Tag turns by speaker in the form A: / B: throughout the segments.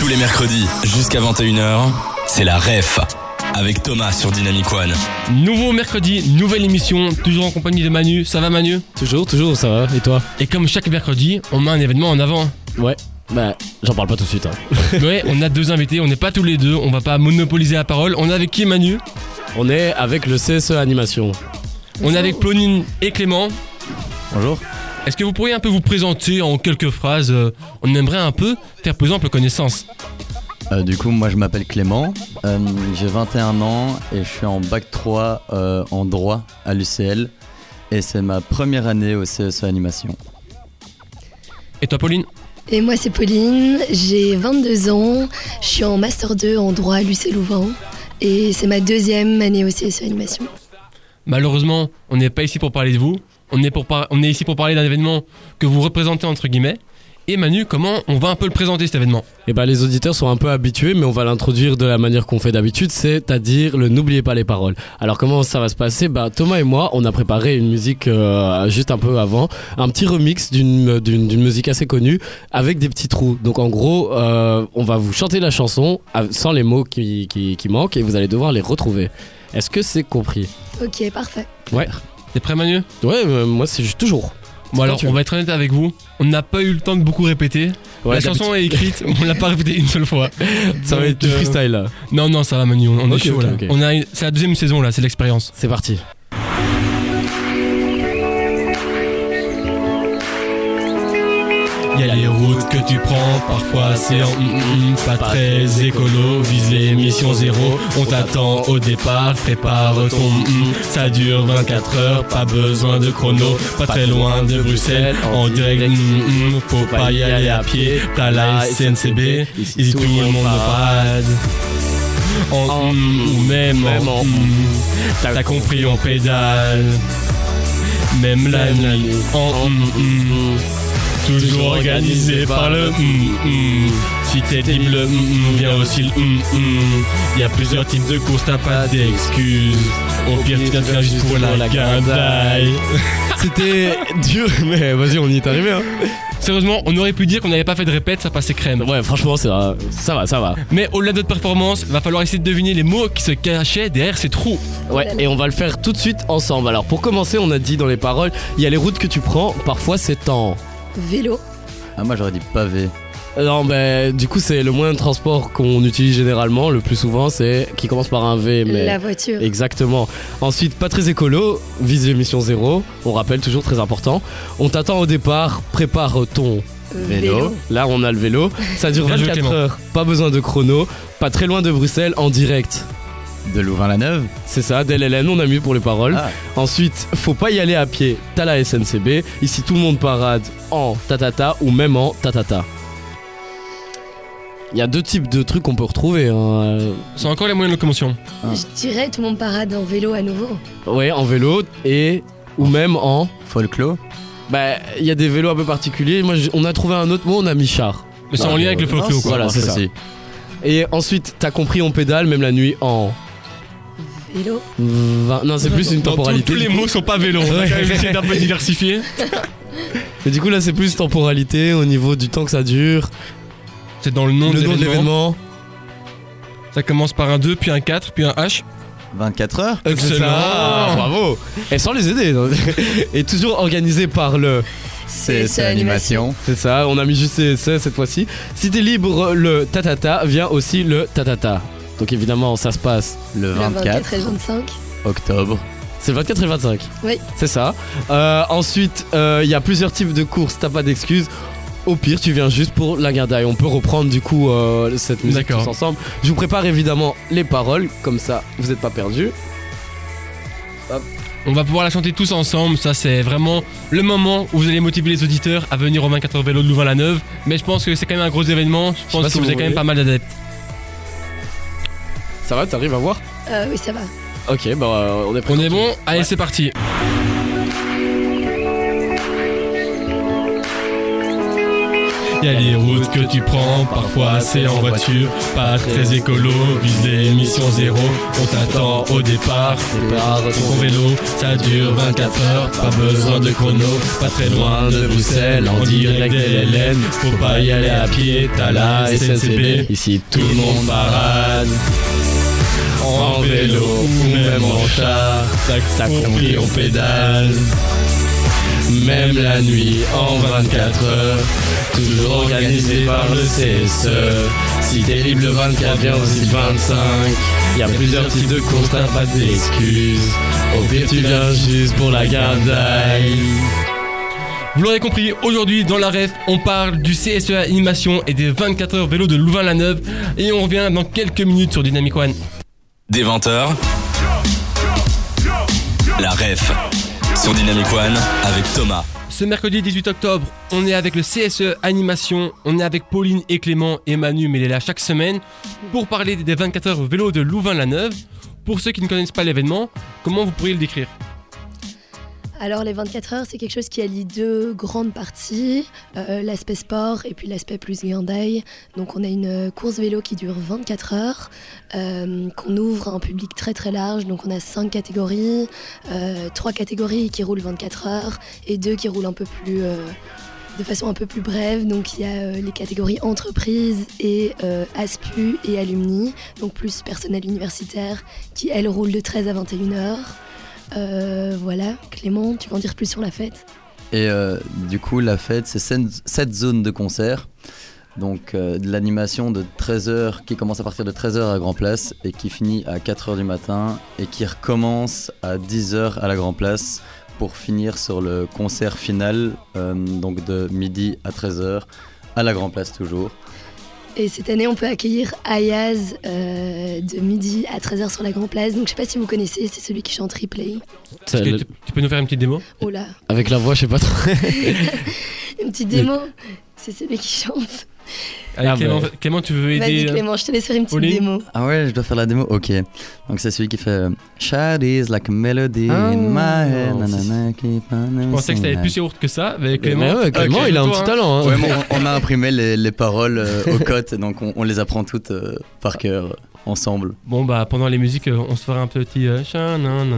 A: Tous les mercredis jusqu'à 21h, c'est la REF avec Thomas sur Dynamic One.
B: Nouveau mercredi, nouvelle émission, toujours en compagnie de Manu. Ça va Manu?
C: Toujours, toujours, ça va. Et toi?
B: Et comme chaque mercredi, on met un événement en avant.
C: Ouais. Bah, j'en parle pas tout de suite. Hein.
B: ouais, on a deux invités, on n'est pas tous les deux, on va pas monopoliser la parole. On est avec qui Manu?
C: On est avec le CSE Animation.
B: On est avec Plonine et Clément.
D: Bonjour.
B: Est-ce que vous pourriez un peu vous présenter en quelques phrases euh, On aimerait un peu faire plus ample connaissance.
D: Euh, du coup, moi je m'appelle Clément, euh, j'ai 21 ans et je suis en bac 3 euh, en droit à l'UCL et c'est ma première année au CSE Animation.
B: Et toi Pauline?
E: Et moi c'est Pauline, j'ai 22 ans, je suis en Master 2 en droit à l'UCL Louvain et c'est ma deuxième année au CSE Animation.
B: Malheureusement, on n'est pas ici pour parler de vous, on est, pour par- on est ici pour parler d'un événement que vous représentez entre guillemets. Et Manu, comment on va un peu le présenter cet événement?
C: Et bah, les auditeurs sont un peu habitués, mais on va l'introduire de la manière qu'on fait d'habitude, c'est-à-dire le n'oubliez pas les paroles. Alors, comment ça va se passer? Bah, Thomas et moi, on a préparé une musique euh, juste un peu avant, un petit remix d'une d'une musique assez connue avec des petits trous. Donc, en gros, euh, on va vous chanter la chanson sans les mots qui, qui, qui manquent et vous allez devoir les retrouver. Est-ce que c'est compris?
E: Ok, parfait.
C: Ouais.
B: T'es prêt Manu?
C: Ouais, euh, moi, c'est juste toujours.
B: Bon alors, on va être honnête avec vous, on n'a pas eu le temps de beaucoup répéter.
C: Ouais,
B: la chanson est écrite, on l'a pas répétée une seule fois.
C: Ça va être du freestyle là.
B: Non, non, ça va Manu, on, est chaud là. On a, c'est la deuxième saison là, c'est l'expérience.
C: C'est parti.
B: Y a les routes que tu prends, parfois c'est en hum, hum, pas très écolo, vise les missions zéro, on t'attend au départ, prépare ton hum, hum. ça dure 24 heures, pas besoin de chrono, pas très loin de Bruxelles, en direct, hum, hum, faut pas y aller à pied, t'as la SNCB, ici tout le monde parade. En hum, ou même en hum, t'as compris on pédale, même la nuit en hum, hum. Toujours organisé par le hum, hum. Si t'es team le hum, viens aussi le hum. Y a plusieurs types de courses, t'as pas d'excuses. Au pire, tu viens de faire juste pour la guindaille.
C: C'était dur, mais vas-y, on y est arrivé. Hein.
B: Sérieusement, on aurait pu dire qu'on n'avait pas fait de répète, ça passait crème.
C: Ouais, franchement, ça va, ça va, ça va.
B: Mais au-delà de notre performance, va falloir essayer de deviner les mots qui se cachaient derrière ces trous.
C: Ouais, et on va le faire tout de suite ensemble. Alors, pour commencer, on a dit dans les paroles, il y a les routes que tu prends, parfois c'est en.
E: Vélo,
D: Ah, moi j'aurais dit pavé.
C: Euh, Non, ben, du coup, c'est le moyen de transport qu'on utilise généralement, le plus souvent, c'est qui commence par un V, mais.
E: la voiture,
C: Exactement. Ensuite, pas très écolo, vise l'émission zéro, on rappelle toujours très important. On t'attend au départ, prépare ton
D: vélo.
C: Là, on a le vélo. Ça dure
B: Bien joué,
C: 24
B: Clément.
C: heures, pas besoin de chrono, pas très loin de Bruxelles, en direct.
D: De Louvain-la-Neuve.
C: C'est ça, DLLN, on a mis pour les paroles.
D: Ah.
C: Ensuite, faut pas y aller à pied, t'as la SNCB. Ici, tout le monde parade en tatata ou même en tatata. Il y a deux types de trucs qu'on peut retrouver. hein.
B: C'est encore les moyens de locomotion.
E: je dirais tout le monde parade en vélo à nouveau.
C: Ouais, en vélo et ou même en.
D: Folklore.
C: Bah, il y a des vélos un peu particuliers. Moi, on a trouvé un autre mot, on a mis char.
B: Mais c'est en lien avec le folklore quoi.
C: Voilà, c'est ça. Et ensuite, t'as compris, on pédale même la nuit en.
E: Vélo,
C: Non, c'est plus une temporalité.
B: Tous les mots sont pas vélo. On va quand même d'un peu diversifier.
C: Mais du coup, là, c'est plus temporalité au niveau du temps que ça dure,
B: C'est dans le nom
C: le
B: de l'événement. Ça commence par un 2, puis un 4, puis un H.
D: 24 heures
B: Excellent.
C: bravo. Et sans les aider. Et toujours organisé par le.
D: CSE Animation.
C: C'est ça, on a mis juste CSE cette fois-ci. Si t'es libre, le tatata vient aussi le tatata. Donc évidemment, ça se passe.
D: Le
E: le
D: 24
E: 24 et 25.
D: octobre.
C: C'est le 24 et le 25.
E: Oui.
C: C'est ça. Euh, ensuite, euh, il y a plusieurs types de courses, t'as pas d'excuses. Au pire, tu viens juste pour la guindaille. On peut reprendre du coup euh, cette musique tous ensemble. Je vous prépare évidemment les paroles, comme ça vous n'êtes pas perdus.
B: On va pouvoir la chanter tous ensemble. Ça, c'est vraiment le moment où vous allez motiver les auditeurs à venir au 24 heures vélo de Louvain-la-Neuve. Mais je pense que c'est quand même un gros événement. Je pense que
C: si
B: vous
C: vous
B: avez quand même pas mal d'adeptes.
C: Ça va, t'arrives à voir
E: Euh, oui, ça va.
C: Ok, bah euh, on est prêt.
B: On est bon Allez,
C: Ouais.
B: c'est parti. Y a les routes que tu prends, parfois c'est en voiture, pas très écolo, vise l'émission zéro. On t'attend au départ, prépare ton vélo, ça dure 24 heures, pas besoin de chrono, pas très loin de Bruxelles, en direct des LN. Faut pas y aller à pied, t'as la SNCB,
C: Ici,
B: tout le monde parade. En vélo ou même en char, tac tac on plie, on pédale. Même la nuit en 24 heures, toujours organisé par le CSE. Si t'es libre le 24, viens aussi le 25. Y a plusieurs types de courses, t'as pas d'excuses. Au pire, tu viens juste pour la gardaille. Vous l'aurez compris, aujourd'hui dans la ref, on parle du CSEA Animation et des 24 heures vélo de Louvain-la-Neuve. Et on revient dans quelques minutes sur Dynamic One.
A: Des 20h, la ref sur Dynamic One avec Thomas.
B: Ce mercredi 18 octobre, on est avec le CSE Animation, on est avec Pauline et Clément et Manu, mais il est là chaque semaine, pour parler des 24 heures vélo de Louvain-la-Neuve. Pour ceux qui ne connaissent pas l'événement, comment vous pourriez le décrire?
E: Alors les 24 heures, c'est quelque chose qui allie deux grandes parties, euh, l'aspect sport et puis l'aspect plus guindaille. Donc on a une course vélo qui dure 24 heures, euh, qu'on ouvre à un public très très large. Donc on a cinq catégories, euh, trois catégories qui roulent 24 heures et deux qui roulent un peu plus... de façon un peu plus brève, donc il y a les catégories entreprises et ASPU et alumni, donc plus personnel universitaire, qui elles roulent de 13 à 21 heures. Euh, voilà, Clément, tu vas en dire plus sur la fête?
D: Et euh, du coup, la fête, c'est 7 zones de concert. Donc euh, de l'animation de 13h qui commence à partir de 13h à Grand Place et qui finit à 4h du matin et qui recommence à 10h à la Grand Place pour finir sur le concert final, donc de midi à 13h à la Grand Place toujours.
E: Et cette année, on peut accueillir Ayaz euh, de midi à 13h sur la Grand Place. Donc je sais pas si vous connaissez, c'est celui qui chante Replay.
C: Ça,
B: Est-ce que
C: le-
B: tu, tu peux nous faire une petite démo
E: Oh là,
C: Avec la voix, je sais pas trop.
E: une petite démo, c'est celui qui chante.
B: Allez,
C: Ah,
B: Clément,
C: bah.
B: Clément, tu veux
E: Vas-y
B: aider euh,
E: Clément, je te laisse faire une petite
B: Pauline
E: démo.
D: Ah ouais, je dois faire la démo Ok. Donc c'est celui qui fait euh, Shout is like a melody
C: Ah,
D: in my head.
C: non,
D: nanana,
B: Je pensais que c'était
D: singing.
B: plus yaourt que ça, mais Clément.
C: Mais ouais, Clément, il a un
B: toi,
C: petit
B: hein.
C: talent. hein.
D: Ouais, on, on a imprimé les, les paroles euh, aux cotes, donc on, on les apprend toutes euh, par cœur euh, ensemble.
B: Bon, bah pendant les musiques, euh, on se fera un petit. euh.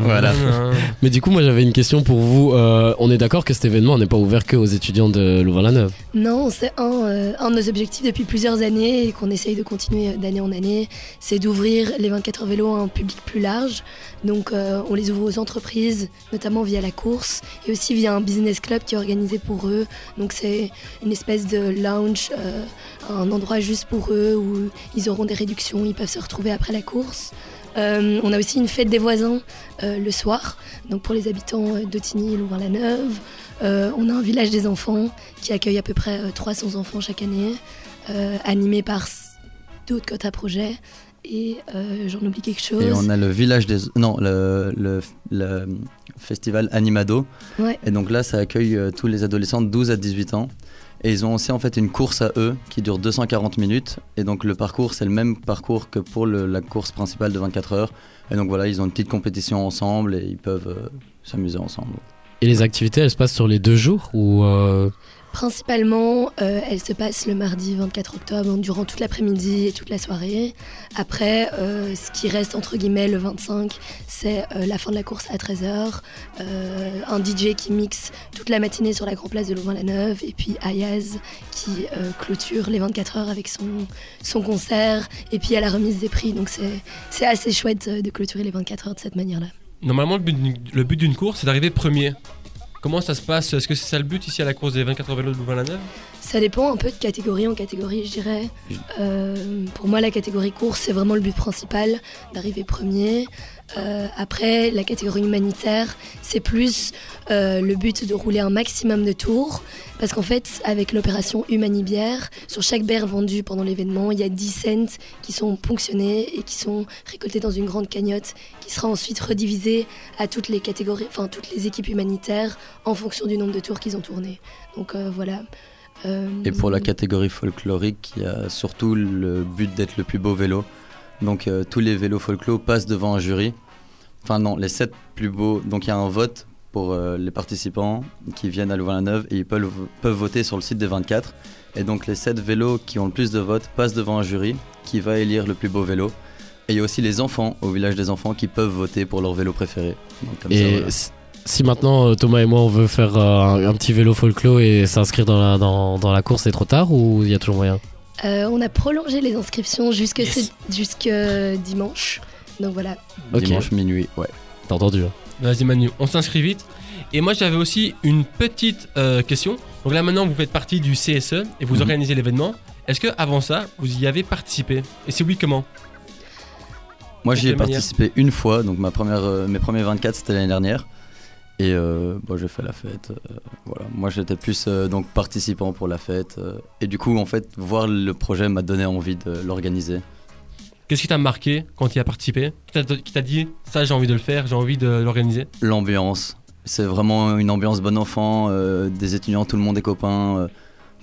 D: Voilà.
C: Mais du coup, moi j'avais une question pour vous. Euh, on est d'accord que cet événement n'est pas ouvert que aux étudiants de Louvain-la-Neuve?
E: Non, c'est un, euh, un de nos objectifs depuis plusieurs années et qu'on essaye de continuer d'année en année, c'est d'ouvrir les 24 heures vélo à un public plus large. Donc euh, on les ouvre aux entreprises, notamment via la course et aussi via un business club qui est organisé pour eux. Donc c'est une espèce de lounge, euh, un endroit juste pour eux où ils auront des réductions, ils peuvent se retrouver après la course. Euh, on a aussi une fête des voisins euh, le soir, donc pour les habitants euh, d'Otigny et Louvain-la-Neuve. Euh, on a un village des enfants qui accueille à peu près euh, 300 enfants chaque année, animé par d'autres quotas projets. Et j'en oublie quelque chose.
D: Et on a le village des. Non, le, le, le festival Animado.
E: Ouais.
D: Et donc là, ça accueille tous les adolescents de 12 à 18 ans. Et ils ont aussi en fait une course à eux qui dure 240 minutes. Et donc le parcours, c'est le même parcours que pour la course principale de 24 heures. Et donc voilà, ils ont une petite compétition ensemble et ils peuvent euh, s'amuser ensemble.
C: Et les activités, elles se passent sur les deux jours ou euh,
E: Principalement, euh, elle se passe le mardi 24 octobre, durant toute l'après-midi et toute la soirée. Après, euh, ce qui reste entre guillemets le 25, c'est euh, la fin de la course à 13h, un DJ qui mixe toute la matinée sur la grande place de Louvain-la-Neuve, et puis Ayaz qui euh, clôture les 24 heures avec son, son concert, et puis à la remise des prix. Donc c'est c'est assez chouette de clôturer les 24 heures de cette manière-là.
B: Normalement, le but d'une course, c'est d'arriver premier. Comment ça se passe? Est-ce que c'est ça le but ici à la course des 24 heures vélo de Louvain-la-Neuve?
E: Ça dépend un peu de catégorie en catégorie, je dirais. Euh, pour moi, la catégorie course, c'est vraiment le but principal, d'arriver premier. Euh, après, la catégorie humanitaire, c'est plus euh, le but de rouler un maximum de tours. Parce qu'en fait, avec l'opération Humanibière, sur chaque bière vendue pendant l'événement, il y a 10 cents qui sont ponctionnés et qui sont récoltés dans une grande cagnotte qui sera ensuite redivisée à toutes les catégories, enfin toutes les équipes humanitaires en fonction du nombre de tours qu'ils ont tourné. Donc euh, voilà.
D: Et pour la catégorie folklorique, il y a surtout le but d'être le plus beau vélo. Donc tous les vélos folklore passent devant un jury. Enfin non, les sept plus beaux. Donc il y a un vote pour euh, les participants qui viennent à Louvain-la-Neuve et ils peuvent, peuvent voter sur le site des 24. Et donc les 7 vélos qui ont le plus de votes passent devant un jury qui va élire le plus beau vélo. Et il y a aussi les enfants au village des enfants qui peuvent voter pour leur vélo préféré. Donc, comme ça,
C: Et
D: voilà.
C: si- maintenant euh, Thomas et moi on veut faire euh, un, un petit vélo folklore et s'inscrire dans la, dans, dans la course, c'est trop tard ou il y a toujours moyen?
E: Euh, on a prolongé les inscriptions jusque,
B: Yes.
E: ce- jusque dimanche. Donc voilà.
D: Dimanche minuit, ouais.
C: T'as entendu hein
B: Vas-y Manu, on s'inscrit vite. Et moi j'avais aussi une petite euh, question. Donc là maintenant vous faites partie du CSE et vous
D: Mhm.
B: organisez l'événement. Est-ce que avant ça vous y avez participé? Et si oui comment?
D: Moi j'y ai
B: manière?
D: participé une fois, donc ma première, euh, mes premiers 24 c'était l'année dernière. Et euh, bon, j'ai fait la fête. euh, voilà. Moi j'étais plus euh, donc participant pour la fête. euh, et du coup en fait voir le projet m'a donné envie de l'organiser.
B: Qu'est-ce qui t'a marqué quand tu y as participé Qui t'a- dit ça j'ai envie de le faire, j'ai envie de l'organiser?
D: L'ambiance. C'est vraiment une ambiance bon enfant, euh, des étudiants, tout le monde est copain, euh,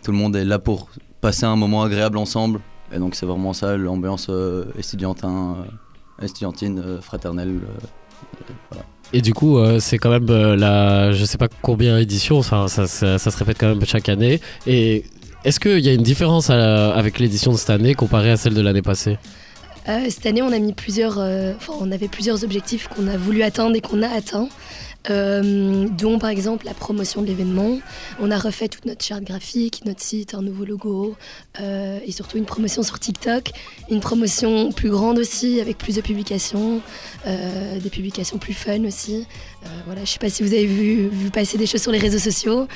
D: tout le monde est là pour passer un moment agréable ensemble. Et donc c'est vraiment ça, l'ambiance euh, euh, estudiantine, euh, fraternelle. euh, voilà.
C: Et du coup, euh, c'est quand même euh, la, je sais pas combien éditions, enfin, ça, ça, ça se répète quand même chaque année. Et est-ce qu'il y a une différence à- avec l'édition de cette année comparée à celle de l'année passée?
E: Euh, cette année, on a mis plusieurs, euh, on avait plusieurs objectifs qu'on a voulu atteindre et qu'on a atteints. Euh, dont par exemple la promotion de l'événement. On a refait toute notre charte graphique, notre site, un nouveau logo euh, et surtout une promotion sur TikTok, une promotion plus grande aussi avec plus de publications, euh, des publications plus fun aussi. Euh, voilà, je sais pas si vous avez vu passer des choses sur les réseaux sociaux.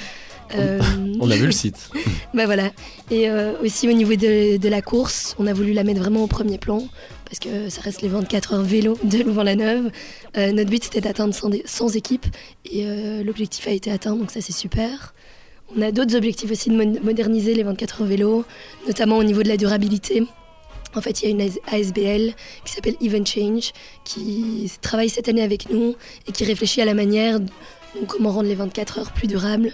E: Euh,
C: On a vu le site.
E: bah voilà. Et euh, aussi au niveau de, de la course, on a voulu la mettre vraiment au premier plan parce que ça reste les 24 heures vélo de Louvain-la-Neuve. Euh, notre but c'était d'atteindre 100, dé- 100 équipes et l'objectif a été atteint donc ça c'est super. On a d'autres objectifs aussi de moderniser les 24 heures vélo, notamment au niveau de la durabilité. En fait, il y a une AS- ASBL qui s'appelle Event Change qui travaille cette année avec nous et qui réfléchit à la manière de donc, comment rendre les 24 heures plus durables.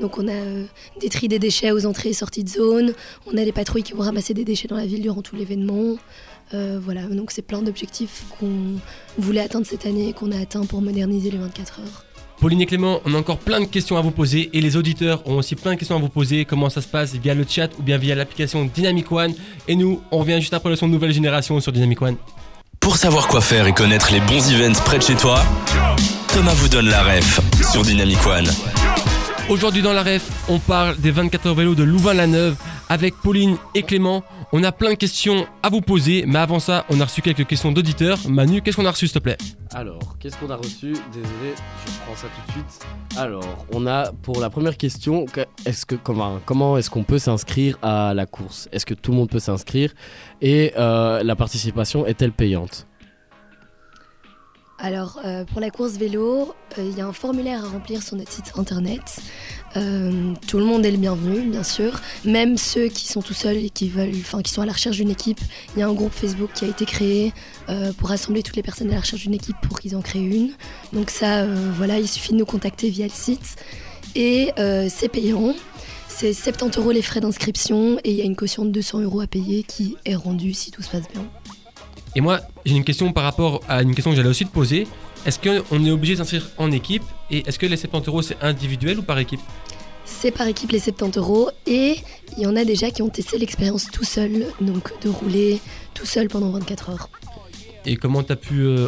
E: Donc on a euh, des tri des déchets aux entrées et sorties de zone, on a les patrouilles qui vont ramasser des déchets dans la ville durant tout l'événement. Euh, voilà, donc c'est plein d'objectifs qu'on voulait atteindre cette année et qu'on a atteint pour moderniser les 24 heures.
B: Pauline et Clément, on a encore plein de questions à vous poser et les auditeurs ont aussi plein de questions à vous poser. Comment ça se passe via le chat ou bien via l'application Dynamic One? Et nous, on revient juste après le son de nouvelle génération sur Dynamic One.
A: Pour savoir quoi faire et connaître les bons events près de chez toi, Thomas vous donne la ref sur Dynamic One.
B: Aujourd'hui dans la ref, on parle des 24 heures vélo de Louvain-la-Neuve avec Pauline et Clément. On a plein de questions à vous poser, mais avant ça, on a reçu quelques questions d'auditeurs. Manu, qu'est-ce qu'on a reçu s'il te plaît?
C: Alors, qu'est-ce qu'on a reçu? Désolé, je prends ça tout de suite. Alors, on a pour la première question, que- est-ce que comment, comment est-ce qu'on peut s'inscrire à la course? Est-ce que tout le monde peut s'inscrire? Et euh, la participation est-elle payante?
E: Alors euh, pour la course vélo, euh, il y a un formulaire à remplir sur notre site internet. Euh, tout le monde est le bienvenu, bien sûr. Même ceux qui sont tout seuls et qui veulent, enfin qui sont à la recherche d'une équipe. Il y a un groupe Facebook qui a été créé pour rassembler toutes les personnes à la recherche d'une équipe pour qu'ils en créent une. Donc ça, voilà, il suffit de nous contacter via le site. Et c'est payant. C'est 70 euros les frais d'inscription et il y a une caution de 200 euros à payer qui est rendue si tout se passe bien.
B: Et moi, j'ai une question par rapport à une question que j'allais aussi te poser. Est-ce qu'on est obligé de s'inscrire en équipe Et est-ce que les 70 euros, c'est individuel ou par équipe?
E: C'est par équipe les 70 euros et il y en a déjà qui ont testé l'expérience tout seul, donc de rouler tout seul pendant 24 heures.
B: Et comment t'as pu, euh,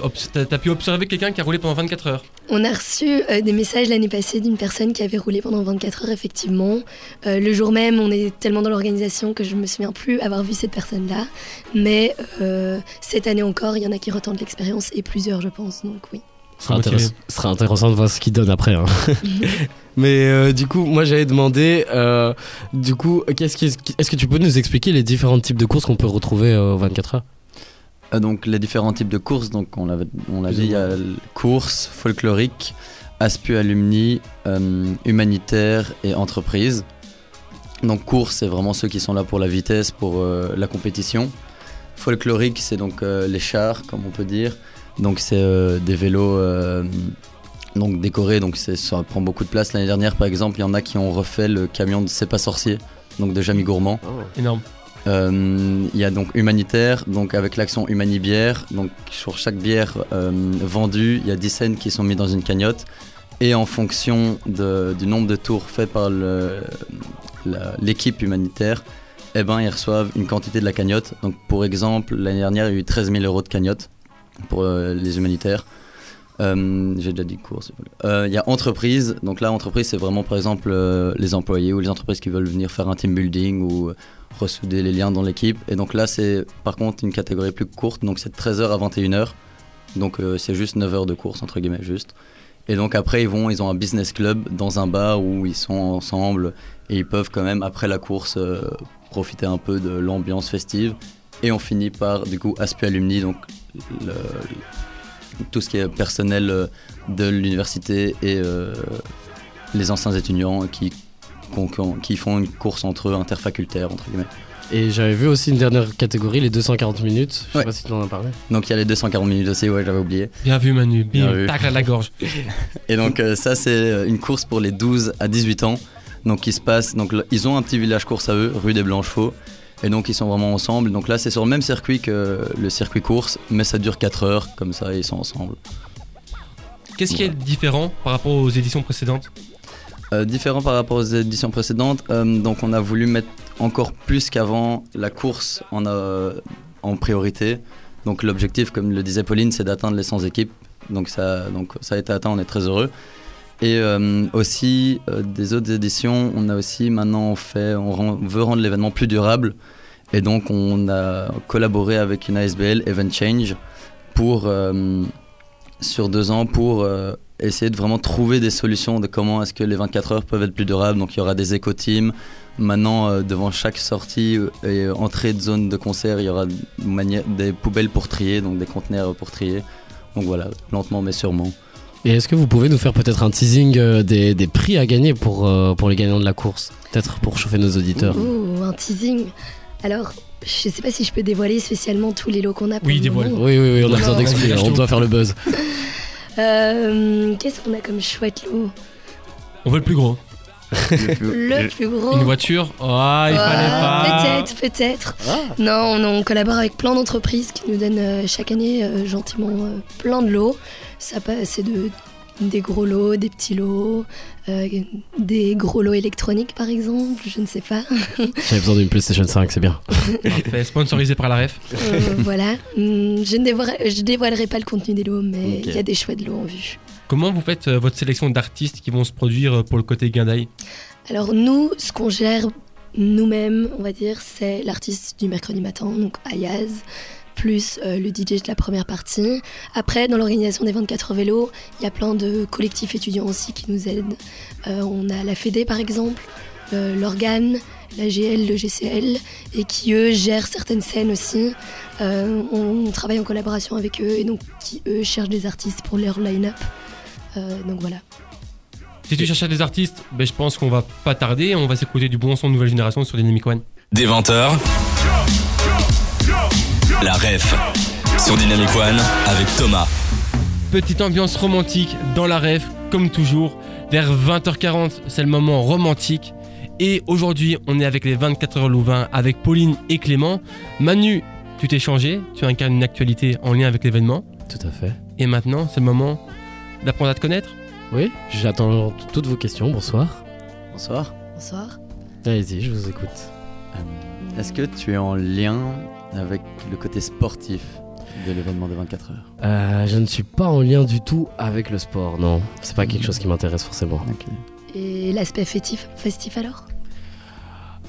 B: pu observer quelqu'un qui a roulé pendant 24 heures?
E: On a reçu euh, des messages l'année passée d'une personne qui avait roulé pendant 24 heures effectivement. Euh, le jour même, on est tellement dans l'organisation que je me souviens plus avoir vu cette personne-là. Mais euh, cette année encore, il y en a qui retentent l'expérience et plusieurs je pense, donc oui.
C: Ce sera,
B: Motivé.
C: intéress- ce sera intéressant de voir ce qu'ils donnent après. hein. Mais euh, du coup, moi j'avais demandé, euh, du coup, qu'est-ce qui- est-ce que tu peux nous expliquer les différents types de courses qu'on peut retrouver euh, aux 24 heures?
D: Ah, donc les différents types de courses, donc on l'a on l'a
C: Plus
D: dit, il y a l- course, folklorique, aspu alumni, euh, humanitaire et entreprise. Donc course, c'est vraiment ceux qui sont là pour la vitesse, pour euh, la compétition. Folklorique, c'est donc euh, les chars, comme on peut dire. Donc c'est euh, des vélos euh, donc décorés, donc ça prend beaucoup de place. L'année dernière, par exemple, il y en a qui ont refait le camion de C'est pas sorcier, donc de Jamie Gourmand.
B: Énorme.
D: Euh, il y a donc humanitaire, donc avec l'action Humanibière. Donc sur chaque bière euh, vendue, il y a 10 cents qui sont mis dans une cagnotte. Et en fonction du nombre de tours faits par l'équipe humanitaire, eh ben, ils reçoivent une quantité de la cagnotte. Donc, pour exemple, l'année dernière, il y a eu 13 000 euros de cagnotte pour euh, les humanitaires. Euh, J'ai déjà dit course. Euh, Il y a entreprise. Donc là, entreprise, c'est vraiment par exemple euh, les employés ou les entreprises qui veulent venir faire un team building ou euh, ressouder les liens dans l'équipe. Et donc là, c'est par contre une catégorie plus courte. Donc c'est de 13h à 21h. Donc euh, c'est juste 9 heures de course, entre guillemets, juste. Et donc après, ils vont, ils ont un business club dans un bar où ils sont ensemble et ils peuvent quand même, après la course, euh, profiter un peu de l'ambiance festive. Et on finit par, du coup, Aspi Alumni, donc le- tout ce qui est personnel euh, de l'université et euh, les anciens étudiants qui, qui font une course entre eux, interfacultaire, entre guillemets.
C: Et j'avais vu aussi une dernière catégorie, les 240 minutes. Je sais
D: Ouais.
C: pas si tu en as parlé.
D: Donc il y a les 240 minutes aussi, ouais, j'avais oublié.
B: Bien vu, Manu.
D: Bien
B: Bim,
D: vu.
B: tac à la gorge.
D: Et donc euh, ça c'est une course pour les 12 à 18 ans. Donc qui se passe, donc ils ont un petit village course à eux, rue des Blanchefaux. Et donc ils sont vraiment ensemble. Donc là c'est sur le même circuit que le circuit course, mais ça dure 4 heures, comme ça ils sont ensemble.
B: Qu'est-ce qui est différent par rapport aux éditions précédentes
D: Euh, différent par rapport aux éditions précédentes, euh, donc on a voulu mettre encore plus qu'avant la course en, euh, en priorité. Donc l'objectif, comme le disait Pauline, c'est d'atteindre les 100 équipes. Donc ça, donc ça a été atteint, on est très heureux. Et euh, aussi euh, des autres éditions, on a aussi maintenant fait, on, veut rendre l'événement plus durable. Et donc on a collaboré avec une ASBL, Event Change, pour euh, sur deux ans pour essayer de vraiment trouver des solutions de comment est-ce que les 24 heures peuvent être plus durables. Donc il y aura des éco-teams. Maintenant, devant chaque sortie et entrée de zone de concert, il y aura des poubelles pour trier, donc des conteneurs pour trier. Donc voilà, lentement mais sûrement.
C: Et est-ce que vous pouvez nous faire peut-être un teasing euh, des, des prix à gagner pour, euh, pour les gagnants de la course? Peut-être pour chauffer nos auditeurs.
E: Ouh, un teasing. Alors, je sais pas si je peux dévoiler spécialement tous les lots qu'on a pour
B: Oui,
E: le
B: dévoile.
C: Oui, oui, oui, on a besoin d'expliquer, on doit faire le buzz.
E: Euh, Qu'est-ce qu'on a comme chouette lot?
B: On veut le plus gros.
E: Le plus gros.
B: Une voiture? Ah, il fallait
E: Ah,
B: pas.
E: Peut-être, peut-être. Non, on, on collabore avec plein d'entreprises qui nous donnent euh, chaque année euh, gentiment euh, plein de lots. Ça passe, c'est de des gros lots, des petits lots, euh, des gros lots électroniques par exemple, je ne sais pas.
C: J'avais besoin d'une PlayStation 5, c'est bien.
B: Parfait, sponsorisé par la ref.
E: Euh, voilà. Hum, Je ne dévoilerai, je dévoilerai pas le contenu des lots, mais il y a des chouettes lots en vue.
B: Comment vous faites euh, votre sélection d'artistes qui vont se produire pour le côté Guindaille
E: Alors nous, ce qu'on gère nous-mêmes, on va dire, c'est l'artiste du mercredi matin, donc Ayaz, plus euh, le DJ de la première partie. Après, dans l'organisation des 24 heures vélo, il y a plein de collectifs étudiants aussi qui nous aident. Euh, on a la Fédé par exemple, euh, l'Organe, la GL, le GCL, et qui eux gèrent certaines scènes aussi. Euh, on, on travaille en collaboration avec eux, et donc qui eux cherchent des artistes pour leur line-up. Euh, donc voilà.
B: Si tu cherches des artistes, ben, je pense qu'on va pas tarder. On va s'écouter du bon son de nouvelle génération sur Dynamic One.
A: Des 20h. La ref sur Dynamic One avec Thomas.
B: Petite ambiance romantique dans la ref, comme toujours. Vers 20h40, c'est le moment romantique. Et aujourd'hui, on est avec les 24 heures Louvain, avec Pauline et Clément. Manu, tu t'es changé, tu incarnes une actualité en lien avec l'événement.
C: Tout à fait.
B: Et maintenant, c'est le moment d'apprendre à te connaître.
C: Oui, j'attends toutes vos questions. Bonsoir.
D: Bonsoir.
E: Bonsoir.
C: Allez-y, je vous écoute.
D: Euh, Est-ce que tu es en lien avec le côté sportif de l'événement des 24 heures
C: Euh, je ne suis pas en lien du tout avec le sport, non. C'est pas quelque chose qui m'intéresse forcément.
E: Et l'aspect festif, festif alors?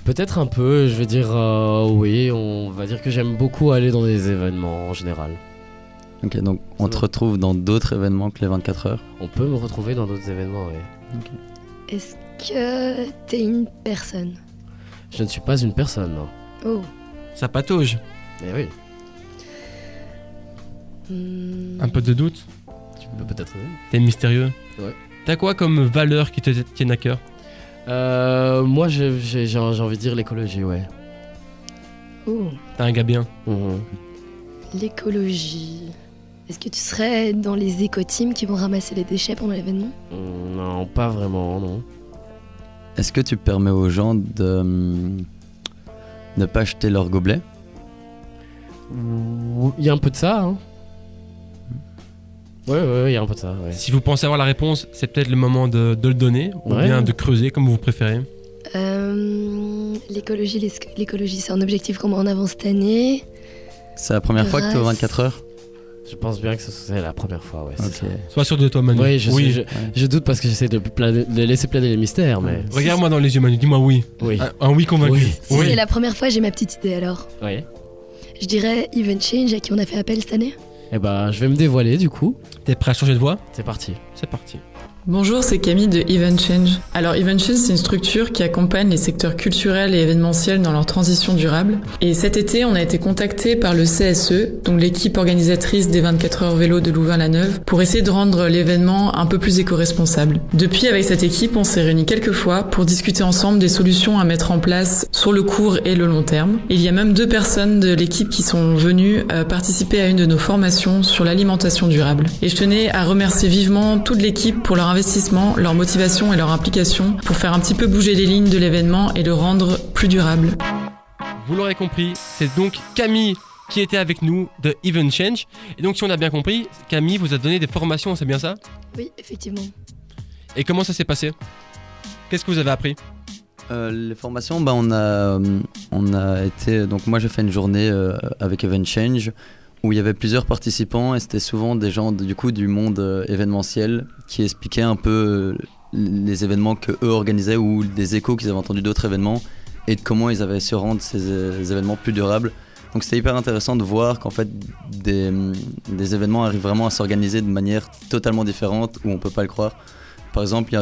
C: Peut-être un peu, je vais dire euh, oui, on va dire que j'aime beaucoup aller dans des événements en général.
D: Ok, donc on te retrouve dans d'autres événements que les 24 heures?
C: On peut me retrouver dans d'autres événements, oui.
E: Est-ce que t'es une personne?
C: Je ne suis pas une personne, non.
E: Oh.
B: Ça patauge.
C: Eh oui,
E: Hmm.
B: Un peu de doute.
C: tu peux peut-être.
B: T'es mystérieux.
C: Ouais.
B: T'as quoi comme valeur qui te tiennent à cœur
C: Euh, moi, j'ai j'ai- j'ai envie de dire l'écologie, ouais.
E: Oh.
B: T'es un gars bien.
C: Mhm.
E: L'écologie. Est-ce que tu serais dans les éco-teams qui vont ramasser les déchets pendant l'événement?
C: Mm, Non, pas vraiment, non.
D: Est-ce que tu permets aux gens de hum, ne pas jeter leurs gobelets
C: Il y a un peu de ça, hein. Ouais, ouais, ouais, il y a un peu de ça. Ouais.
B: Si vous pensez avoir la réponse, c'est peut-être le moment de, de le donner ou
C: Ouais.
B: bien de creuser comme vous préférez.
E: Euh, l'écologie, l'écologie, c'est un objectif qu'on met en avant cette année.
D: C'est la première fois que tu es aux
E: Grâce.
D: 24 heures?
C: Je pense bien que ce- c'est la première fois, ouais.
B: Sois sûr de toi, Manu.
C: Oui, je,
B: oui.
C: suis- je, je doute parce que j'essaie de, laisser planer les mystères, mais.
B: Regarde-moi dans les yeux, Manu. Dis-moi oui.
C: Oui.
B: Un, un oui convaincu.
C: Oui.
E: Si c'est la première fois, j'ai ma petite idée alors.
C: Oui.
E: Je dirais Even Change à qui on a fait appel cette année.
C: Eh ben, je vais me dévoiler du coup.
B: T'es prêt à changer de voix
C: C'est parti.
B: C'est parti.
F: Bonjour, c'est Camille de Event Change. Alors Event Change, c'est une structure qui accompagne les secteurs culturels et événementiels dans leur transition durable. Et cet été, on a été contacté par le CSE, donc l'équipe organisatrice des 24 heures vélo de Louvain-la-Neuve, pour essayer de rendre l'événement un peu plus éco-responsable. Depuis, avec cette équipe, on s'est réunis quelques fois pour discuter ensemble des solutions à mettre en place sur le court et le long terme. Il y a même deux personnes de l'équipe qui sont venues euh, participer à une de nos formations sur l'alimentation durable. Et je tenais à remercier vivement toute l'équipe pour leur investissement, leur motivation et leur implication pour faire un petit peu bouger les lignes de l'événement et le rendre plus durable.
B: Vous l'aurez compris, c'est donc Camille qui était avec nous de Even Change. Et donc, si on a bien compris, Camille vous a donné des formations, c'est bien ça?
E: Oui, effectivement.
B: Et comment ça s'est passé? Qu'est-ce que vous avez appris?
D: Euh, les formations, bah, on, a, euh, on a été. Donc, moi, j'ai fait une journée euh, avec Event Change où il y avait plusieurs participants et c'était souvent des gens du coup du monde euh, événementiel qui expliquaient un peu euh, les événements que eux organisaient ou des échos qu'ils avaient entendus d'autres événements et de comment ils avaient su rendre ces euh, événements plus durables. Donc c'était hyper intéressant de voir qu'en fait des, événements arrivent vraiment à s'organiser de manière totalement différente où on peut pas le croire. Par exemple,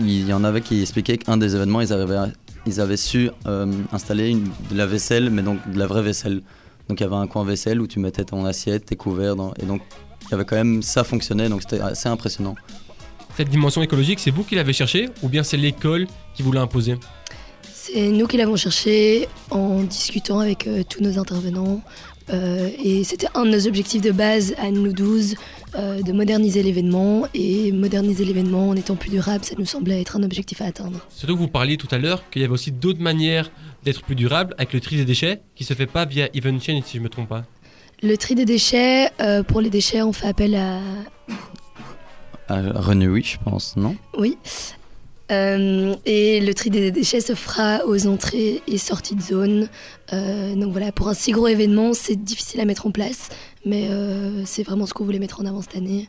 D: il y, en avait qui expliquaient qu'un des événements, ils avaient, ils avaient su installer une- de la vaisselle, mais donc de la vraie vaisselle. Donc il y avait un coin vaisselle où tu mettais ton assiette, tes couverts, dans- et donc il y avait quand même ça fonctionnait, donc c'était assez impressionnant.
B: Cette dimension écologique, c'est vous qui l'avez cherchée ou bien c'est l'école qui vous l'a imposée?
E: C'est nous qui l'avons cherché en discutant avec euh, tous nos intervenants. Euh, et c'était un de nos objectifs de base à nous 12, euh, de moderniser l'événement. Et moderniser l'événement en étant plus durable, ça nous semblait être un objectif à atteindre.
B: Surtout que vous parliez tout à l'heure qu'il y avait aussi d'autres manières d'être plus durable avec le tri des déchets qui se fait pas via Even Change si je me trompe pas.
E: Le tri des déchets, euh, pour les déchets, on fait appel à.
D: À Renewy, je pense, non?
E: Oui. Euh, et le tri des déchets se fera aux entrées et sorties de zone. Euh, donc voilà, pour un si gros événement, c'est difficile à mettre en place, mais euh, c'est vraiment ce qu'on voulait mettre en avant cette année.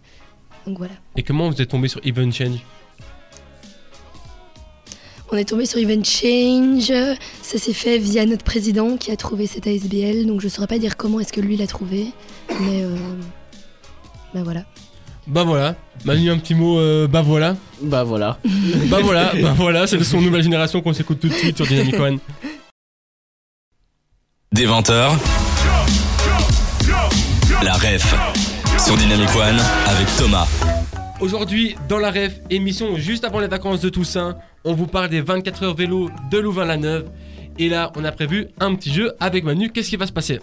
E: Donc voilà.
B: Et comment vous êtes tombé sur Even Change
E: On est tombé sur Event Change. Ça s'est fait via notre président qui a trouvé cette ASBL. Donc je saurais pas dire comment est-ce que lui l'a trouvé, mais euh, bah voilà.
B: Bah voilà, Manu un petit mot, euh, bah voilà.
C: Bah voilà.
B: Bah voilà, bah voilà, c'est le son nouvelle génération qu'on s'écoute tout de suite sur Dynamic One.
A: Des 20h. La ref sur Dynamic One avec Thomas.
B: Aujourd'hui, dans la ref, émission juste avant les vacances de Toussaint, on vous parle des 24 heures vélo de Louvain-la-Neuve. Et là, on a prévu un petit jeu avec Manu. Qu'est-ce qui va se passer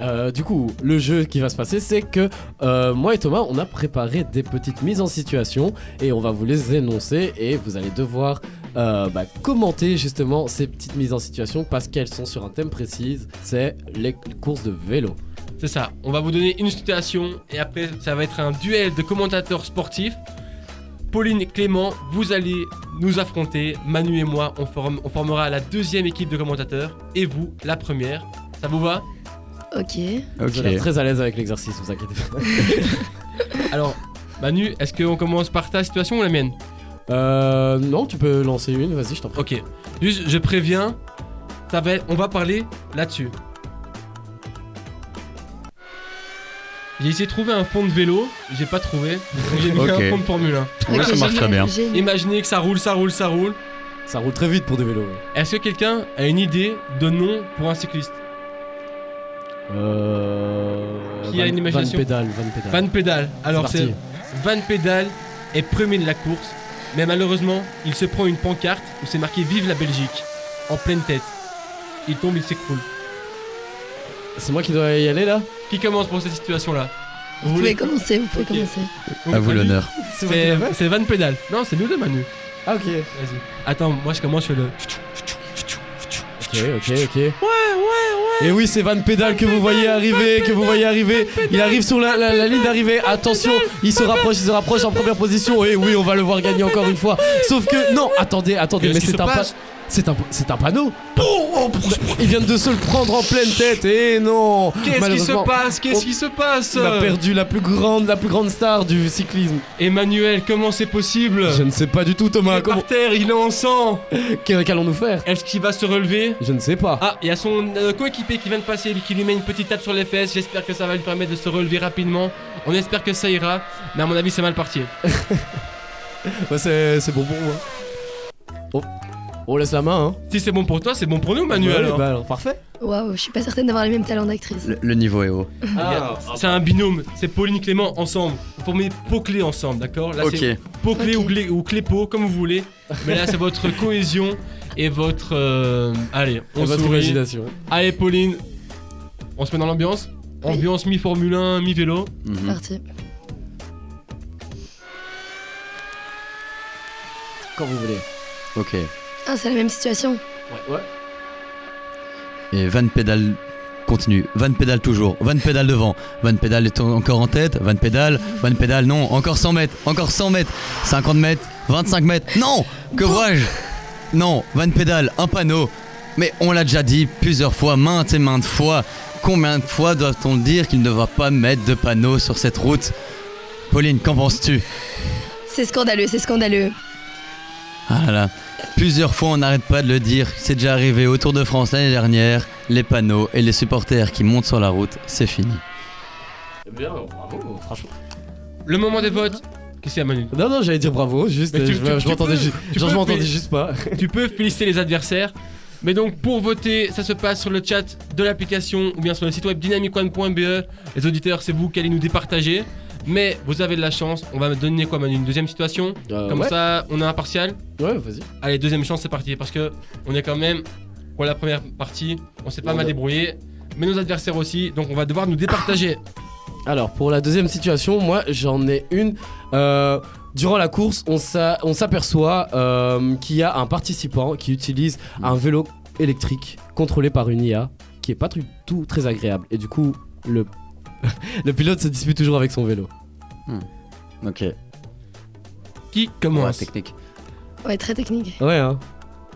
C: Euh, du coup, le jeu qui va se passer, c'est que euh, moi et Thomas, on a préparé des petites mises en situation et on va vous les énoncer et vous allez devoir euh, bah, commenter justement ces petites mises en situation parce qu'elles sont sur un thème précis, c'est les courses de vélo.
B: C'est ça, on va vous donner une situation et après, ça va être un duel de commentateurs sportifs. Pauline et Clément, vous allez nous affronter. Manu et moi, on, forme- on formera la deuxième équipe de commentateurs et vous, la première. Ça vous va?
E: Ok.
C: Vous très à l'aise avec l'exercice, vous inquiétez pas.
B: Alors, Manu, est-ce qu'on commence par ta situation ou la mienne?
C: Euh, non, tu peux lancer une, vas-y, je t'en prie.
B: Ok. Juste, je préviens, ça va être- on va parler là-dessus. J'ai essayé de trouver un fond de vélo, j'ai pas trouvé. donc J'ai mis
D: Ok.
B: un fond de Formule 1.
D: Ouais, ça marche très bien.
B: Imaginez que ça roule, ça roule, ça roule.
C: Ça roule très vite pour des vélos. ouais.
B: Est-ce que quelqu'un a une idée de nom pour un cycliste
C: Euh...
B: Qui a
C: Van-
B: une imagination
C: Van pédale, van pédale.
B: Van Pédale. Alors
C: C'est parti.
B: Van Pédale est premier de la course, mais malheureusement, il se prend une pancarte où c'est marqué Vive la Belgique en pleine tête. Il tombe, il s'écroule.
C: C'est moi qui dois y aller là
B: Qui commence pour cette situation-là
E: Vous pouvez commencer, vous pouvez commencer.
B: Donc,
D: À vous l'honneur.
B: C'est Van Pédale. Non, c'est nous deux, Manu.
C: Ah ok.
B: Vas-y. Attends, moi je commence, je fais le.
C: Ok, ok, ok.
B: Ouais, ouais,
C: Et oui, c'est Van Pédal que vous voyez arriver, que vous voyez arriver. Il arrive sur la, la- la ligne d'arrivée. Attention, il se rapproche, il se rapproche en première position. Et oui, on va le voir gagner encore une fois. Sauf que non, attendez, attendez, mais c'est un pa-
B: passe
C: c'est un, c'est un panneau. Il vient de se le prendre en pleine tête. Et non,
B: Qu'est-ce qui se passe? Qu'est-ce qui se passe?
C: On a perdu la plus grande, la plus grande star du cyclisme.
B: Emmanuel, comment c'est possible?
C: Je ne sais pas du tout,
B: Il
C: Thomas.
B: est
C: Comment,
B: par terre, il est en sang
C: qu'allons-nous faire?
B: Est-ce qu'il va se relever?
C: Je ne sais pas.
B: Ah, il y a son euh, coéquipier qui vient de passer, qui lui met une petite tape sur les fesses. J'espère que ça va lui permettre de se relever rapidement. On espère que ça ira, mais à mon avis, c'est mal parti.
C: Ouais, c'est, c'est bon pour moi. Oh. On laisse la main, hein.
B: Si c'est bon pour toi, c'est bon pour nous, Manuel. Alors.
C: bah alors, parfait.
E: Waouh, je suis pas certaine d'avoir les mêmes talents d'actrice.
D: Le, le niveau est haut.
C: Ah,
B: C'est un binôme, c'est Pauline Clément ensemble. Vous formez pot-clé ensemble, d'accord? Là,
D: Ok.
B: c'est pot-clé
E: Ok.
B: ou, clé, ou clé-pot, comme vous voulez. Mais là, c'est votre cohésion et votre. euh, Allez, on
C: votre
B: sourit.
C: imagination.
B: Allez, Pauline, on se met dans l'ambiance
E: Oui.
B: Ambiance mi-Formule 1, mi-vélo.
D: Mhm.
E: Parti.
C: Quand vous voulez.
D: Ok.
E: Ah, c'est la même situation.
C: Ouais, ouais.
D: Et Van Pédal continue. Van Pédal toujours. Van Pédal devant. Van Pédal est en- encore en tête. Van Pédal. Van Pédal, non. Encore 100 mètres. Encore 100 mètres. 50 mètres. 25 mètres. Non Que vois-je? Non. Van Pédal, un panneau. Mais on l'a déjà dit plusieurs fois, maintes et maintes fois. Combien de fois doit-on dire qu'il ne va pas mettre de panneau sur cette route? Pauline, qu'en penses-tu?
E: C'est scandaleux, c'est scandaleux.
D: Ah là là. Plusieurs fois, on n'arrête pas de le dire. C'est déjà arrivé au Tour de France l'année dernière. Les panneaux et les supporters qui montent sur la route, c'est fini.
C: Eh bien, bravo, franchement.
B: Le moment des votes. Qu'est-ce qu'il y a, Manu
C: Non, non, j'allais dire bravo, juste.
B: Mais tu-
C: je
B: tu-
C: je m'entendais ju- je m'entendais juste pas.
B: Tu peux féliciter les adversaires. Mais donc pour voter, ça se passe sur le chat de l'application ou bien sur le site web dynamicone.be. Les auditeurs, c'est vous qui allez nous départager. Mais vous avez de la chance. On va me donner quoi, Manu Une deuxième situation.
C: Euh,
B: Comme
C: ouais.
B: ça, on a un partial.
C: Ouais, vas-y.
B: Allez, deuxième chance, c'est parti. Parce que on est quand même pour la première partie. On s'est pas mal débrouillé. Mais nos adversaires aussi. Donc on va devoir nous départager.
C: Alors, pour la deuxième situation, moi, j'en ai une. Euh, durant la course, on s'aperçoit euh, qu'il y a un participant qui utilise un vélo électrique contrôlé par une IA qui est pas du tout très agréable. Et du coup, le, le pilote se dispute toujours avec son vélo.
D: Ok.
B: Qui
D: Ouais,
B: commence
D: technique.
E: Ouais, très technique.
C: Ouais, hein.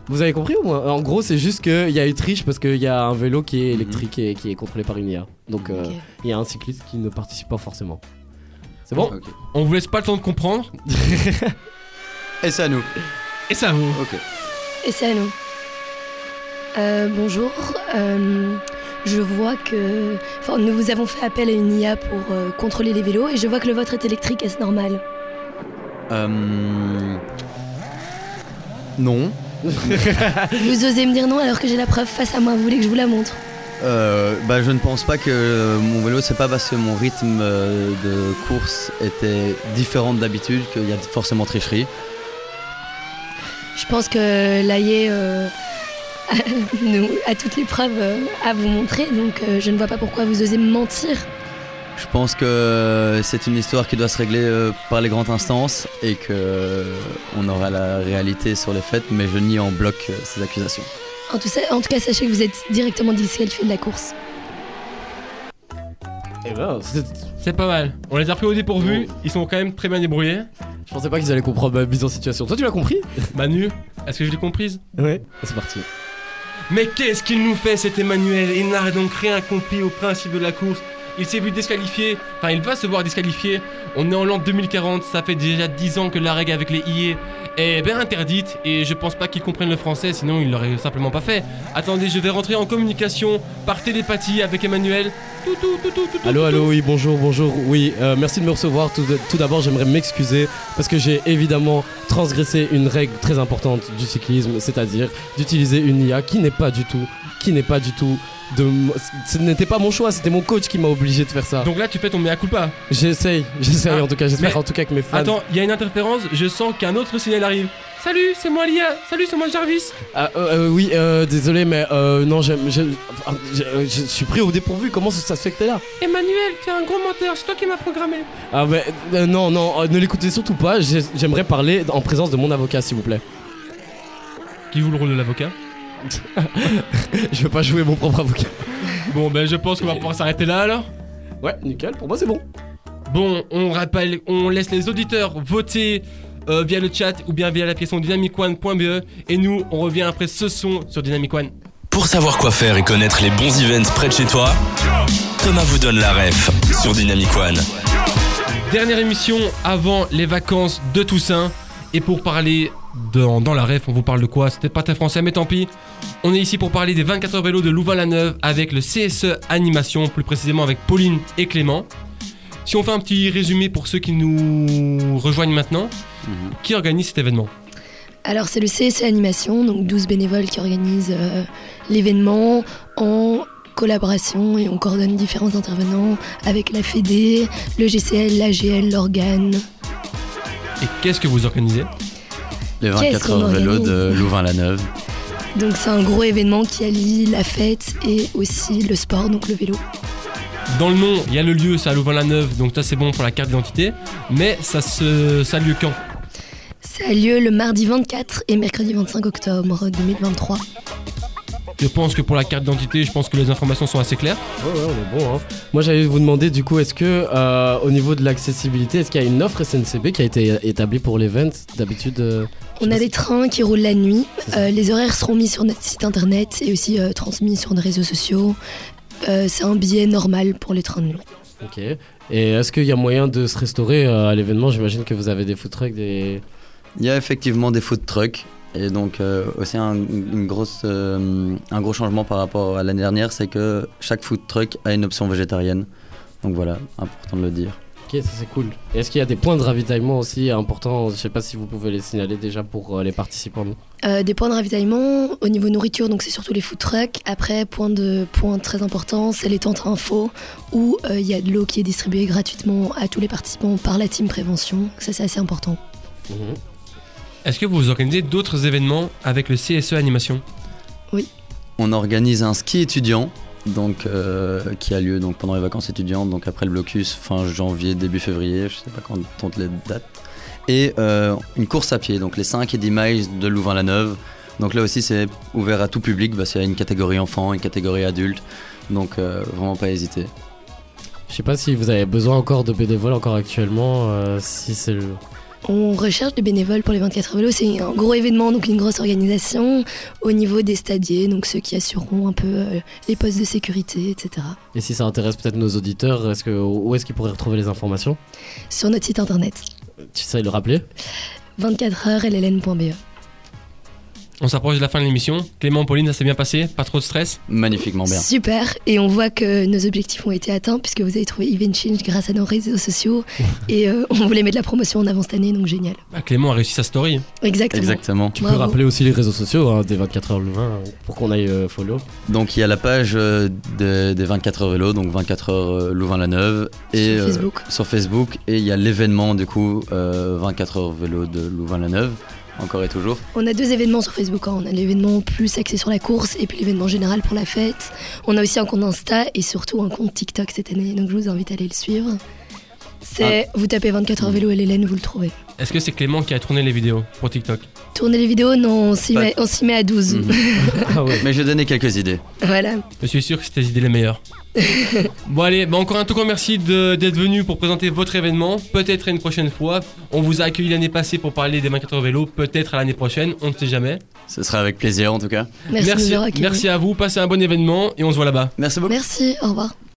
C: Vous avez compris moins? En gros, c'est juste qu'il y a eu triche parce qu'il y a un vélo qui est électrique et qui est contrôlé par une IA. Donc, euh, il y a un cycliste qui ne participe pas forcément. C'est bon?
B: On vous laisse pas le temps de comprendre.
D: Et c'est à nous.
B: Et ça vous.
D: Ok.
E: Et c'est à nous. Euh, bonjour. euh, je vois que. Enfin, nous vous avons fait appel à une IA pour euh, contrôler les vélos et je vois que le vôtre est électrique. Est-ce normal?
D: Euh... Non.
E: Vous osez me dire non alors que j'ai la preuve face à moi. Vous voulez que je vous la montre?
D: Euh, bah, je ne pense pas que mon vélo, c'est pas parce que mon rythme euh, de course était différent d'habitude qu'il y a forcément tricherie.
E: Je pense que l'AIE nous a toutes les preuves euh, à vous montrer, donc euh, je ne vois pas pourquoi vous osez me mentir.
D: Je pense que c'est une histoire qui doit se régler euh, par les grandes instances et que euh, on aura la réalité sur les faits, mais je nie en bloc euh, ces accusations.
E: En tout, ça- en tout cas, sachez que vous êtes directement disqualifié de la course.
C: Eh ben, c'est-
B: C'est pas mal. On les a pris au dépourvu. Ils sont quand même très bien débrouillés.
C: je pensais pas qu'ils allaient comprendre ma mise en situation. Toi, tu l'as compris?
B: Manu, est-ce que je l'ai comprise?
C: Ouais. C'est parti.
B: Mais qu'est-ce qu'il nous fait cet Emmanuel? Il n'a donc rien compris au principe de la course. Il s'est vu disqualifié, enfin il va se voir disqualifié. On est en l'an 2040, ça fait déjà 10 ans que la règle avec les IE est bien interdite et je pense pas qu'il comprenne le français, sinon il l'aurait simplement pas fait. Attendez, je vais rentrer en communication par télépathie avec Emmanuel. Tout, tout, tout, tout, tout, tout,
C: Allô, allô, oui, bonjour, bonjour. Oui, euh, merci de me recevoir. Tout, tout d'abord, j'aimerais m'excuser parce que j'ai évidemment transgressé une règle très importante du cyclisme, c'est-à-dire d'utiliser une IA qui n'est pas du tout, qui n'est pas du tout de. Ce n'était pas mon choix, c'était mon coach qui m'a obligé de faire ça.
B: Donc là tu fais ton mea culpa.
C: J'essaye, j'essaye
B: Ah,
C: en tout cas, j'espère en tout cas que mes fans.
B: Attends, il y a une interférence, je sens qu'un autre signal arrive. Salut, c'est moi Lia. Salut, c'est moi Jarvis.
C: Ah, euh, euh, oui, euh, désolé, mais euh, non, je, euh, je suis pris au dépourvu. Comment ça, se fait que t'es là?
B: Emmanuel, tu es un gros menteur, c'est toi qui m'as programmé.
C: Ah, mais euh, non, non, ne l'écoutez surtout pas. J'ai- J'aimerais parler en présence de mon avocat, s'il vous plaît.
B: Qui joue le rôle de l'avocat?
C: Je veux pas jouer mon propre avocat.
B: Bon, ben je pense qu'on va pouvoir s'arrêter là alors.
C: Ouais, nickel, pour moi c'est bon.
B: Bon, on rappelle, on laisse les auditeurs voter euh, via le chat ou bien via l'application dynamicone.be et nous, on revient après ce son sur Dynamic One.
A: Pour savoir quoi faire et connaître les bons events près de chez toi, Thomas vous donne la ref sur Dynamic One.
B: Dernière émission avant les vacances de Toussaint. Et pour parler dans, dans la ref, on vous parle de quoi? C'était pas très français, mais tant pis. On est ici pour parler des 24 heures vélo de Louvain-la-Neuve avec le CSE Animation, plus précisément avec Pauline et Clément. Si on fait un petit résumé pour ceux qui nous rejoignent maintenant, qui organise cet événement?
E: Alors c'est le CSE Animation, donc 12 bénévoles qui organisent euh, l'événement en collaboration et on coordonne différents intervenants avec la FEDE, le GCL, l'AGL, l'organe.
B: Et qu'est-ce que vous organisez?
D: Les
E: Qu'est-ce
D: 24
E: qu'on
D: heures vélo de Louvain-la-Neuve.
E: Donc c'est un gros événement qui allie la fête et aussi le sport, donc le vélo.
B: Dans le nom, il y a le lieu, c'est à Louvain-la-Neuve, donc ça c'est bon pour la carte d'identité. Mais ça, se, ça a lieu quand?
E: Ça a lieu le mardi 24 et mercredi 25 octobre 2023.
B: Je pense que pour la carte d'identité, je pense que les informations sont assez claires.
C: Ouais, ouais, on est bon. Hein. Moi, j'allais vous demander, du coup, est-ce que, euh, au niveau de l'accessibilité, est-ce qu'il y a une offre SNCB qui a été établie pour l'event D'habitude, euh,
E: On a des trains qui roulent la nuit. Euh, les horaires seront mis sur notre site internet et aussi euh, transmis sur nos réseaux sociaux. Euh, c'est un billet normal pour les trains de nuit.
C: ok. Et est-ce qu'il y a moyen de se restaurer euh, à l'événement? J'imagine que vous avez des food trucks, des.
D: Il y a effectivement des food trucks. Et donc euh, aussi un, une grosse, euh, un gros changement par rapport à l'année dernière, c'est que chaque food truck a une option végétarienne. Donc voilà, important de le dire.
C: Ok, ça c'est cool. Est-ce qu'il y a des points de ravitaillement aussi importants? Je sais pas si vous pouvez les signaler déjà pour euh, les participants.
E: Euh, des points de ravitaillement au niveau nourriture, donc c'est surtout les food trucks. Après, point, de, point très important, c'est les tentes info où euh, il y a de l'eau qui est distribuée gratuitement à tous les participants par la team prévention. Ça, c'est assez important.
C: Mhm.
B: Est-ce que vous organisez d'autres événements avec le CSE Animation?
D: On organise un ski étudiant. Donc, euh, qui a lieu donc pendant les vacances étudiantes, donc après le blocus, fin janvier, début février, je sais pas quand compte les dates. Et euh, une course à pied, donc les 5 et 10 miles de Louvain-la-Neuve. Donc là aussi, c'est ouvert à tout public, parce qu'il y a une catégorie enfant, une catégorie adulte. Donc euh, vraiment pas hésiter.
C: Je sais pas si vous avez besoin encore de bénévoles encore actuellement. euh, si c'est le.
E: On recherche des bénévoles pour les 24 heures vélo. C'est un gros événement, donc une grosse organisation au niveau des stadiers, donc ceux qui assureront un peu euh, les postes de sécurité, etc.
C: Et si ça intéresse peut-être nos auditeurs, est-ce que où est-ce qu'ils pourraient retrouver les informations?
E: Sur notre site internet,
C: Tu sais le rappeler?
E: 24heures.lln.be.
B: On s'approche de la fin de l'émission. Clément, Pauline, ça s'est bien passé? Pas trop de stress?
D: Magnifiquement bien.
E: Super, et on voit que nos objectifs ont été atteints puisque vous avez trouvé Event Change grâce à nos réseaux sociaux et euh, on voulait mettre de la promotion en avant cette année, donc génial.
B: Bah, Clément a réussi sa story.
E: Exactement.
D: Exactement.
C: Tu peux rappeler aussi les réseaux sociaux hein, des 24 heures le 20 pour qu'on aille euh, follow.
D: Donc il y a la page euh, de- des 24 heures vélo, donc 24 heures euh, Louvain-la-Neuve. Et,
E: Sur
D: euh,
E: Facebook.
D: sur Facebook. Et il y a l'événement du coup, euh, 24 heures vélo de Louvain-la-Neuve. Encore et toujours.
E: On a deux événements sur Facebook. hein. On a l'événement plus axé sur la course et puis l'événement général pour la fête. On a aussi un compte Insta et surtout un compte TikTok cette année, donc je vous invite à aller le suivre. C'est vous tapez 24 heures vélo et l'Hélène, vous le trouvez.
B: Est-ce que c'est Clément qui a tourné les vidéos pour TikTok
E: Tournez les vidéos, non, on s'y met, on s'y met à 12.
D: Mhm.
C: ah ouais.
D: Mais je vais donner quelques idées.
E: voilà.
B: Je suis sûr que c'était les idées les meilleures. bon allez, bah encore un tout grand merci de- d'être venu pour présenter votre événement. Peut-être une prochaine fois. On vous a accueilli l'année passée pour parler des 24 heures vélo. Peut-être à l'année prochaine, on ne sait jamais.
D: Ce sera avec plaisir en tout cas.
E: Merci, de nous
B: merci, merci à vous. Passez un bon événement et on se voit là-bas.
D: Merci beaucoup.
E: Merci, au revoir.